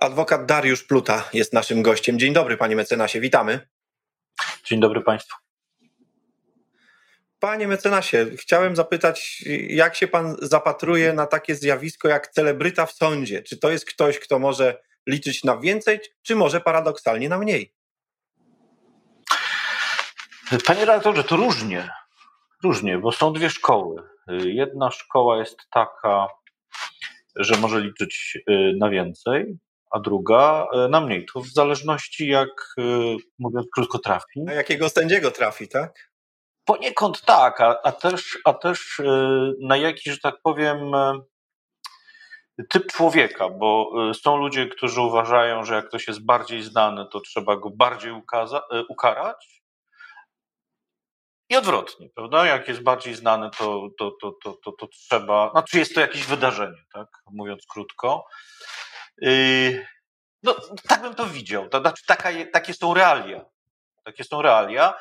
Adwokat Dariusz Pluta jest naszym gościem. Dzień dobry, panie mecenasie, witamy. Dzień dobry państwu. Panie mecenasie, chciałem zapytać, jak się pan zapatruje na takie zjawisko jak celebryta w sądzie? Czy to jest ktoś, kto może liczyć na więcej, czy może paradoksalnie na mniej? Panie redaktorze, to różnie. Różnie, bo są dwie szkoły. Jedna szkoła jest taka, że może liczyć y, na więcej, a druga y, na mniej. To w zależności, jak y, mówiąc krótko, trafi. Na jakiego sędziego trafi, tak? Poniekąd tak, a, a, też, a też na jaki, że tak powiem, typ człowieka, bo są ludzie, którzy uważają, że jak ktoś jest bardziej znany, to trzeba go bardziej ukaza- ukarać, i odwrotnie, prawda? Jak jest bardziej znany, to, to, to, to, to, to trzeba. Znaczy, jest to jakieś wydarzenie, tak? Mówiąc krótko. Yy, no, tak bym to widział. Znaczy, taka, takie są realia. Takie są realia.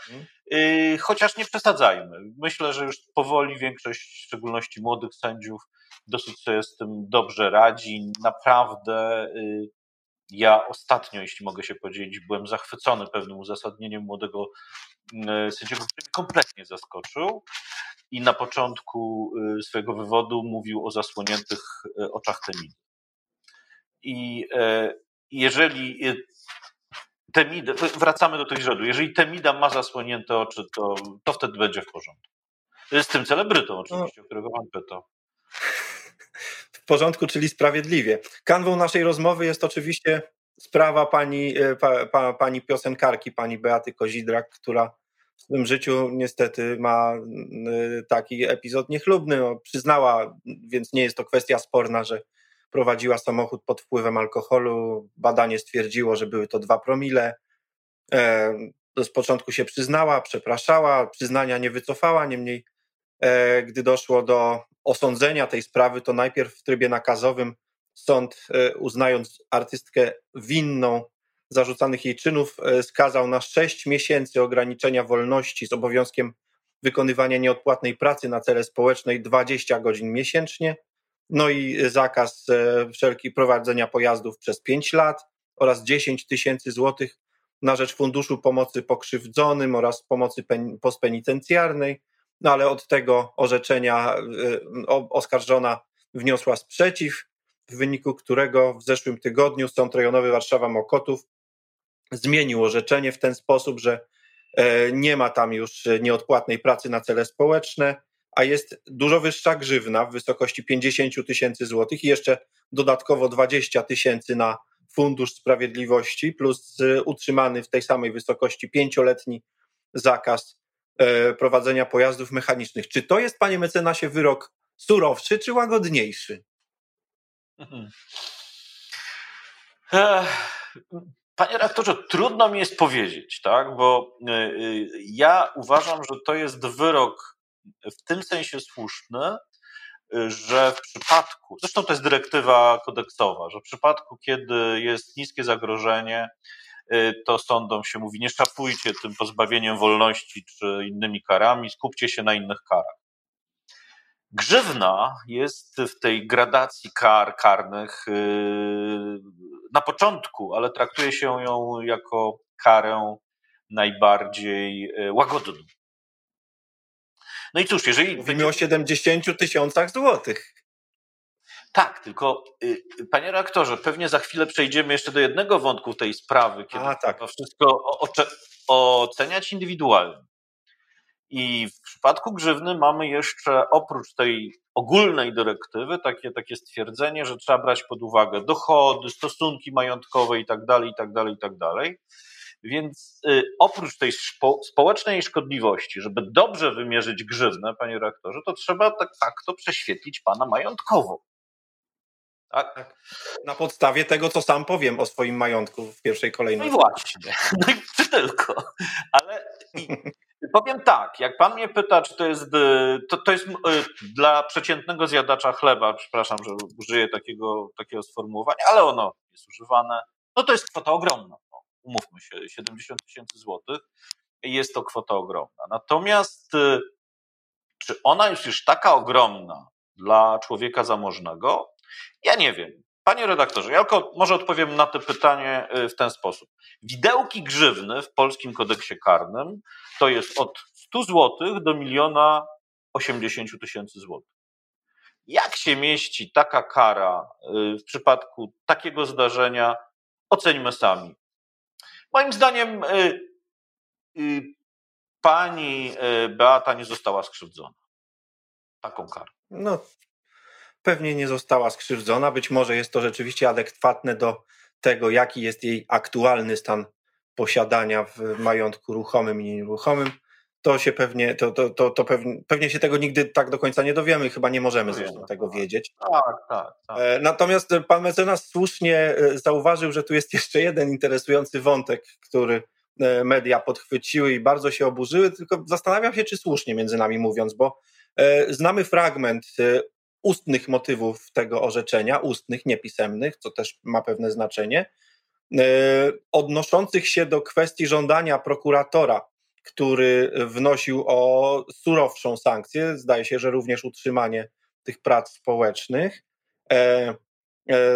Yy, chociaż nie przesadzajmy. Myślę, że już powoli większość, w szczególności młodych sędziów, dosyć sobie z tym dobrze radzi. Naprawdę yy, ja ostatnio, jeśli mogę się podzielić, byłem zachwycony pewnym uzasadnieniem młodego sędziego, który mnie kompletnie zaskoczył i na początku swojego wywodu mówił o zasłoniętych oczach Temidy. I e, jeżeli Temida, wracamy do tych źródeł, jeżeli Temida ma zasłonięte oczy, to, to wtedy będzie w porządku. Z tym celebrytą oczywiście, no. o którego pan pytał w porządku, czyli sprawiedliwie. Kanwą naszej rozmowy jest oczywiście sprawa pani, e, pa, pa, pani piosenkarki, pani Beaty Kozidrak, która w swoim życiu niestety ma taki epizod niechlubny. No, przyznała, więc nie jest to kwestia sporna, że prowadziła samochód pod wpływem alkoholu. Badanie stwierdziło, że były to dwa promile. E, z początku się przyznała, przepraszała, przyznania nie wycofała, niemniej e, gdy doszło do osądzenia tej sprawy, to najpierw w trybie nakazowym sąd, e, uznając artystkę winną zarzucanych jej czynów, skazał na 6 miesięcy ograniczenia wolności z obowiązkiem wykonywania nieodpłatnej pracy na cele społeczne 20 godzin miesięcznie, no i zakaz e, wszelkich prowadzenia pojazdów przez 5 lat oraz 10 tysięcy złotych na rzecz Funduszu Pomocy Pokrzywdzonym oraz pomocy postpenitencjarnej. No ale od tego orzeczenia y, oskarżona wniosła sprzeciw, w wyniku którego w zeszłym tygodniu Sąd Rejonowy Warszawa-Mokotów zmienił orzeczenie w ten sposób, że e, nie ma tam już nieodpłatnej pracy na cele społeczne, a jest dużo wyższa grzywna w wysokości 50 tysięcy złotych i jeszcze dodatkowo 20 tysięcy na Fundusz Sprawiedliwości, plus y, utrzymany w tej samej wysokości pięcioletni zakaz E, prowadzenia pojazdów mechanicznych. Czy to jest, panie mecenasie, wyrok surowszy czy łagodniejszy? Mhm. Panie rektorze, trudno mi jest powiedzieć, tak? bo e, e, ja uważam, że to jest wyrok w tym sensie słuszny, że w przypadku, zresztą to jest dyrektywa kodeksowa, że w przypadku, kiedy jest niskie zagrożenie, Y, to sądom się mówi, nie szafujcie tym pozbawieniem wolności czy innymi karami, skupcie się na innych karach. Grzywna jest w tej gradacji kar karnych y, na początku, ale traktuje się ją jako karę najbardziej y, łagodną. No i cóż, jeżeli. Mówimy o 70 tysiącach złotych. Tak, tylko y, panie reaktorze, pewnie za chwilę przejdziemy jeszcze do jednego wątku tej sprawy, kiedy A, tak. to wszystko oceniać indywidualnie. I w przypadku grzywny mamy jeszcze oprócz tej ogólnej dyrektywy takie, takie stwierdzenie, że trzeba brać pod uwagę dochody, stosunki majątkowe i tak dalej, i tak dalej, i tak dalej. Więc y, oprócz tej spo, społecznej szkodliwości, żeby dobrze wymierzyć grzywnę, panie reaktorze, to trzeba tak fakto prześwietlić pana majątkowo. Tak? tak? Na podstawie tego, co sam powiem o swoim majątku w pierwszej kolejności. No i właśnie. No i tylko. Ale powiem tak, jak pan mnie pyta, czy to jest, to, to jest dla przeciętnego zjadacza chleba, przepraszam, że użyję takiego, takiego sformułowania, ale ono jest używane, no to jest kwota ogromna. No, umówmy się, 70 tysięcy złotych jest to kwota ogromna. Natomiast y, czy ona jest już taka ogromna dla człowieka zamożnego? Ja nie wiem. Panie redaktorze, ja tylko może odpowiem na to pytanie y, w ten sposób. Widełki grzywny w polskim kodeksie karnym to jest od 100 zł do miliona 80 tysięcy złotych. Jak się mieści taka kara y, w przypadku takiego zdarzenia, oceńmy sami. Moim zdaniem y, pani Beata nie została skrzywdzona taką karą. No, pewnie nie została skrzywdzona. Być może jest to rzeczywiście adekwatne do tego, jaki jest jej aktualny stan posiadania w majątku ruchomym i nieruchomym. To się pewnie, to, to, to, to pewnie, pewnie się tego nigdy tak do końca nie dowiemy, chyba nie możemy zresztą tego tak. wiedzieć. Tak, tak, tak. E, natomiast pan mecenas słusznie e, zauważył, że tu jest jeszcze jeden interesujący wątek, który e, media podchwyciły i bardzo się oburzyły, tylko zastanawiam się, czy słusznie między nami mówiąc, bo znamy fragment ustnych motywów tego orzeczenia, ustnych, niepisemnych, co też ma pewne znaczenie, e, odnoszących się do kwestii żądania prokuratora, który wnosił o surowszą sankcję, zdaje się, że również utrzymanie tych prac społecznych e, e,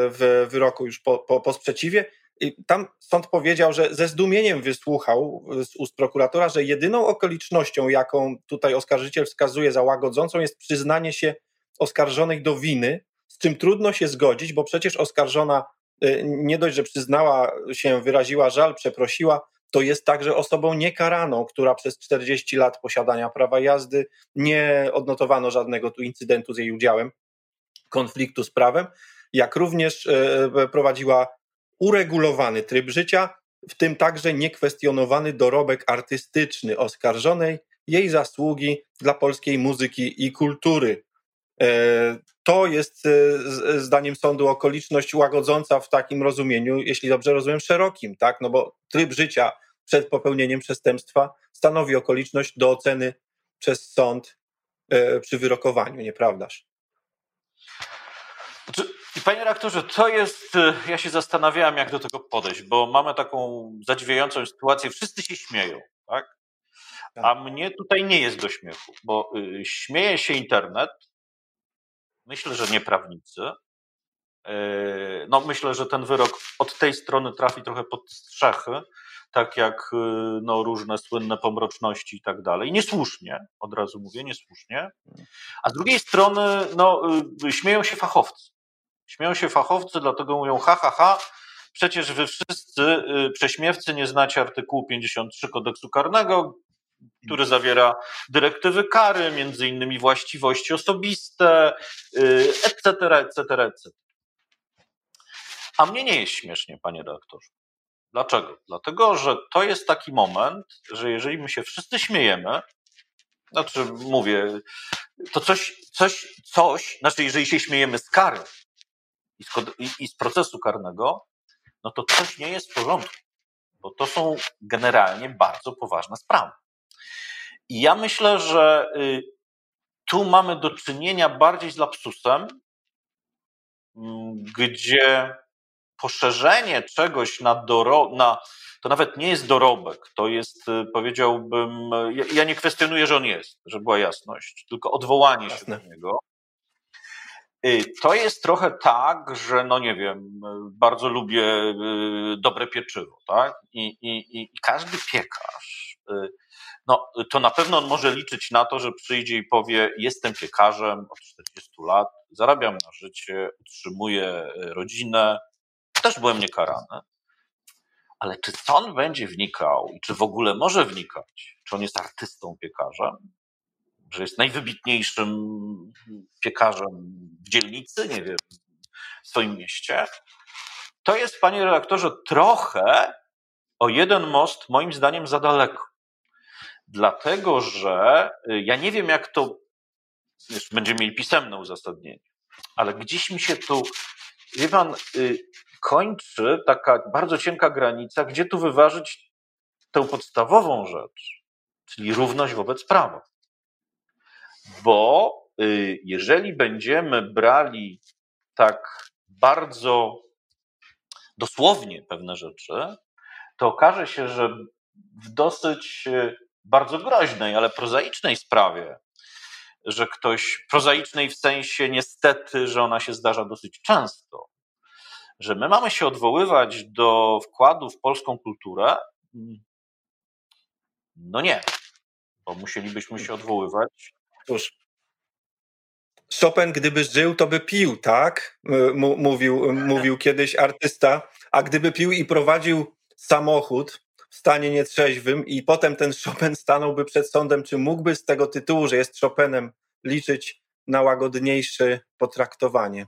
w wyroku już po, po, po sprzeciwie. I tam sąd powiedział, że ze zdumieniem wysłuchał z ust prokuratora, że jedyną okolicznością, jaką tutaj oskarżyciel wskazuje za łagodzącą, jest przyznanie się oskarżonej do winy, z czym trudno się zgodzić, bo przecież oskarżona y, nie dość, że przyznała się, wyraziła żal, przeprosiła, to jest także osobą niekaraną, która przez 40 lat posiadania prawa jazdy nie odnotowano żadnego tu incydentu z jej udziałem, konfliktu z prawem, jak również y, prowadziła uregulowany tryb życia, w tym także niekwestionowany dorobek artystyczny oskarżonej, jej zasługi dla polskiej muzyki i kultury. E, to jest e, zdaniem sądu okoliczność łagodząca w takim rozumieniu, jeśli dobrze rozumiem, szerokim, tak? No bo tryb życia przed popełnieniem przestępstwa stanowi okoliczność do oceny przez sąd e, przy wyrokowaniu, nieprawdaż? Znaczy, panie rektorze, to jest, ja się zastanawiałem, jak do tego podejść, bo mamy taką zadziwiającą sytuację, wszyscy się śmieją, tak? tak. A mnie tutaj nie jest do śmiechu, bo y, śmieje się internet, Myślę, że nie prawnicy. E, no, myślę, że ten wyrok od tej strony trafi trochę pod strzechy, tak jak e, no, różne słynne pomroczności i tak dalej. Niesłusznie, od razu mówię, niesłusznie. A z drugiej strony, no, e, śmieją się fachowcy. Śmieją się fachowcy, dlatego mówią, ha, ha, ha, przecież wy wszyscy prześmiewcy nie znacie artykułu 53 kodeksu karnego, który zawiera dyrektywy kary, między innymi właściwości osobiste, etc., etc., etc. A mnie nie jest śmiesznie, panie redaktorze. Dlaczego? Dlatego, że to jest taki moment, że jeżeli my się wszyscy śmiejemy, znaczy mówię, to coś, coś, coś, znaczy jeżeli się śmiejemy z kary i z, i, z procesu karnego, no to coś nie jest w porządku, bo to są generalnie bardzo poważne sprawy. I ja myślę, że y, tu mamy do czynienia bardziej z lapsusem, mm, gdzie poszerzenie czegoś na, doro, na to nawet nie jest dorobek, to jest, y, powiedziałbym, ja, ja nie kwestionuję, że on jest, żeby była jasność, tylko odwołanie Jasne. się do niego. Y, to jest trochę tak, że no nie wiem, bardzo lubię dobre pieczywo, tak? I, i, i każdy piekarz no to na pewno on może liczyć na to, że przyjdzie i powie: Jestem piekarzem od 40 lat, zarabiam na życie, utrzymuję e, rodzinę, też byłem niekarany. Ale czy on będzie wnikał i czy w ogóle może wnikać, czy on jest artystą piekarzem, że jest najwybitniejszym piekarzem w dzielnicy, nie wiem, w swoim mieście? To jest, panie redaktorze, trochę o jeden most, moim zdaniem, za daleko dlatego że y, ja nie wiem, jak to już będziemy mieli pisemne uzasadnienie, ale gdzieś mi się tu, wie pan, y, kończy taka bardzo cienka granica, gdzie tu wyważyć tę podstawową rzecz, czyli równość wobec prawa. Bo y, jeżeli będziemy brali tak bardzo dosłownie pewne rzeczy, to okaże się, że w dosyć bardzo groźnej, ale prozaicznej sprawie, że ktoś, prozaicznej w sensie niestety, że ona się zdarza dosyć często, że my mamy się odwoływać do wkładu w polską kulturę? No nie, bo musielibyśmy się odwoływać. Cóż, Chopin, gdyby żył, to by pił, tak? Mówił, mówił kiedyś artysta. A gdyby pił i prowadził samochód w stanie nietrzeźwym, i potem ten Chopin stanąłby przed sądem, czy mógłby z tego tytułu, że jest Chopinem, liczyć na łagodniejsze potraktowanie?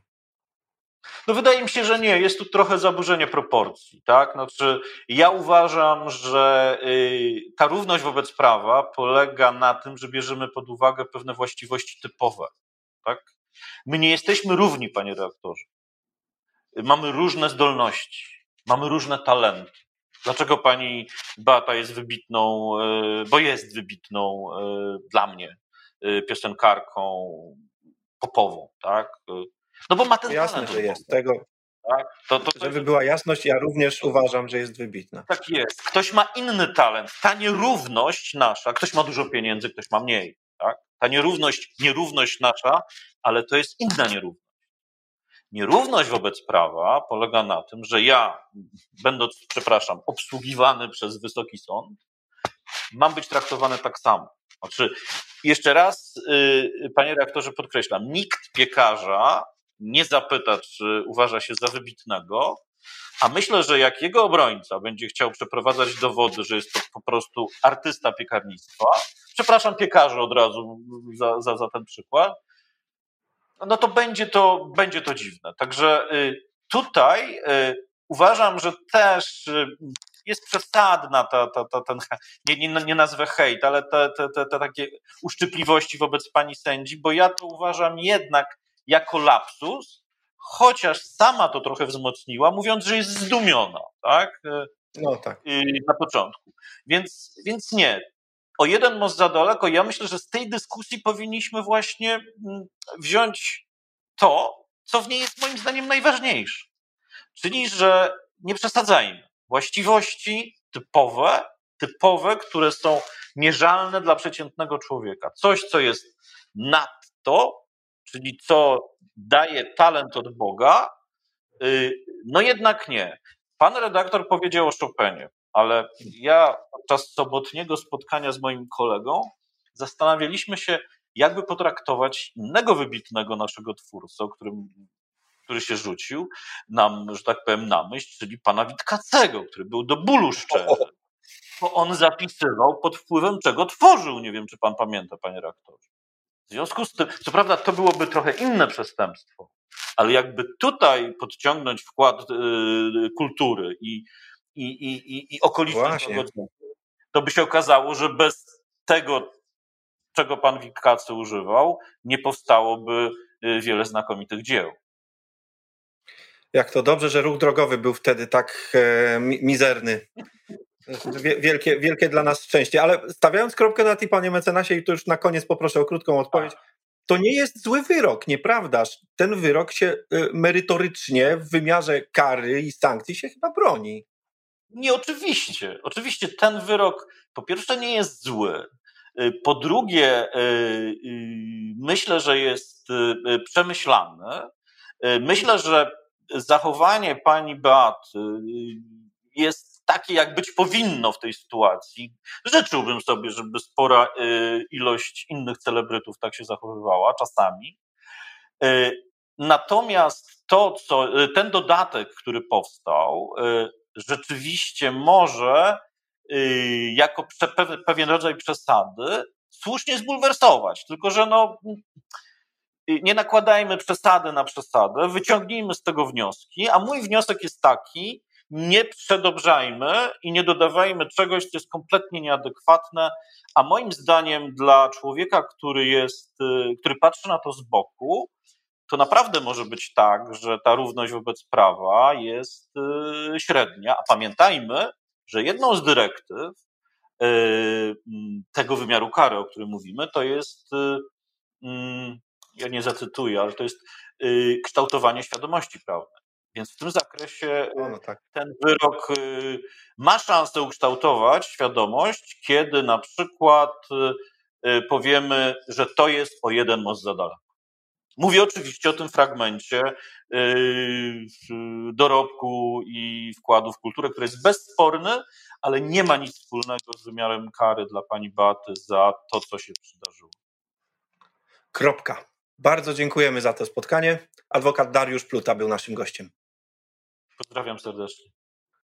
No wydaje mi się, że nie. Jest tu trochę zaburzenie proporcji, tak? Znaczy, ja uważam, że y, ta równość wobec prawa polega na tym, że bierzemy pod uwagę pewne właściwości typowe, tak? My nie jesteśmy równi, panie redaktorze. Mamy różne zdolności, mamy różne talenty. Dlaczego pani Beata jest wybitną, y, bo jest wybitną y, dla mnie piosenkarką popową, tak? No bo ma ten Jasne, że jest. Tego, tak? to, to, Żeby była jasność, ja również uważam, że jest wybitna. Tak jest. Ktoś ma inny talent. Ta nierówność nasza, ktoś ma dużo pieniędzy, ktoś ma mniej. Tak? Ta nierówność, nierówność nasza, ale to jest inna nierówność. Nierówność wobec prawa polega na tym, że ja, będąc, przepraszam, obsługiwany przez Wysoki Sąd, mam być traktowany tak samo. Znaczy, jeszcze raz, yy, panie reaktorze, podkreślam, nikt piekarza nie zapyta, czy uważa się za wybitnego, a myślę, że jak jego obrońca będzie chciał przeprowadzać dowody, że jest to po prostu artysta piekarnictwa, przepraszam piekarzy od razu za, za, za ten przykład, no to będzie to, będzie to dziwne. Także y, tutaj y, uważam, że też y, jest przesadna ta, ta, ta, ten, nie, nie, nie nazwę hejt, ale te, te, te, te takie uszczypliwości wobec pani sędzi, bo ja to uważam jednak jako lapsus, chociaż sama to trochę wzmocniła, mówiąc, że jest zdumiona, tak? No tak. Na początku. Więc, więc nie. O jeden most za daleko. Ja myślę, że z tej dyskusji powinniśmy właśnie mm, wziąć to, co w niej jest moim zdaniem najważniejsze. Czyli, że nie przesadzajmy. Właściwości typowe, typowe, które są mierzalne dla przeciętnego człowieka. Coś, co jest nadto, czyli co daje talent od Boga, y, no jednak nie. Pan redaktor powiedział o Chopinie, ale ja podczas sobotniego spotkania z moim kolegą zastanawialiśmy się, jakby potraktować innego wybitnego naszego twórcę, o którym, który się rzucił nam, że tak powiem, na myśl, czyli pana Witkacego, który był do bólu szczery. Bo on zapisywał pod wpływem czego tworzył. Nie wiem, czy pan pamięta, panie rektorze. W związku z tym, co prawda to byłoby trochę inne przestępstwo, ale jakby tutaj podciągnąć wkład y, kultury i, i, i, i okoliczność to by się okazało, że bez tego, czego pan Witkacy używał, nie powstałoby y, wiele znakomitych dzieł. Jak to dobrze, że ruch drogowy był wtedy tak e, mizerny. Wielkie, wielkie dla nas szczęście. Ale stawiając kropkę na tej, panie mecenasie, i to już na koniec poproszę o krótką odpowiedź. To nie jest zły wyrok, nieprawdaż? Ten wyrok się y, merytorycznie w wymiarze kary i sankcji się chyba broni. Nie, oczywiście. Oczywiście ten wyrok po pierwsze nie jest zły. Y, po drugie, y, myślę, że jest przemyślany. Myślę, że zachowanie pani Beaty jest takie, jak być powinno w tej sytuacji. Życzyłbym sobie, żeby spora y, ilość innych celebrytów tak się zachowywała czasami. Y, natomiast to, co, y, ten dodatek, który powstał, rzeczywiście może jako pewien rodzaj przesady słusznie zbulwersować. Tylko, że no, nie nakładajmy przesady na przesadę, wyciągnijmy z tego wnioski, a mój wniosek jest taki, nie przedobrzajmy i nie dodawajmy czegoś, co jest kompletnie nieadekwatne, a moim zdaniem dla człowieka, który jest, y, który patrzy na to z boku, to naprawdę może być tak, że ta równość wobec prawa jest y, średnia, a pamiętajmy, że jedną z dyrektyw y, tego wymiaru kary, o którym mówimy, to jest, mm, ja nie zacytuję, ale to jest kształtowanie świadomości prawnej. Więc w tym zakresie no tak. ten wyrok y, ma szansę ukształtować świadomość, kiedy na przykład y, y, powiemy, że to jest o jeden most za daleko. Mówię oczywiście o tym fragmencie yy, dorobku i wkładu w kulturę, który jest bezsporny, ale nie ma nic wspólnego z wymiarem kary dla pani Beaty za to, co się przydarzyło. Kropka. Bardzo dziękujemy za to spotkanie. Adwokat Dariusz Pluta był naszym gościem. Pozdrawiam serdecznie.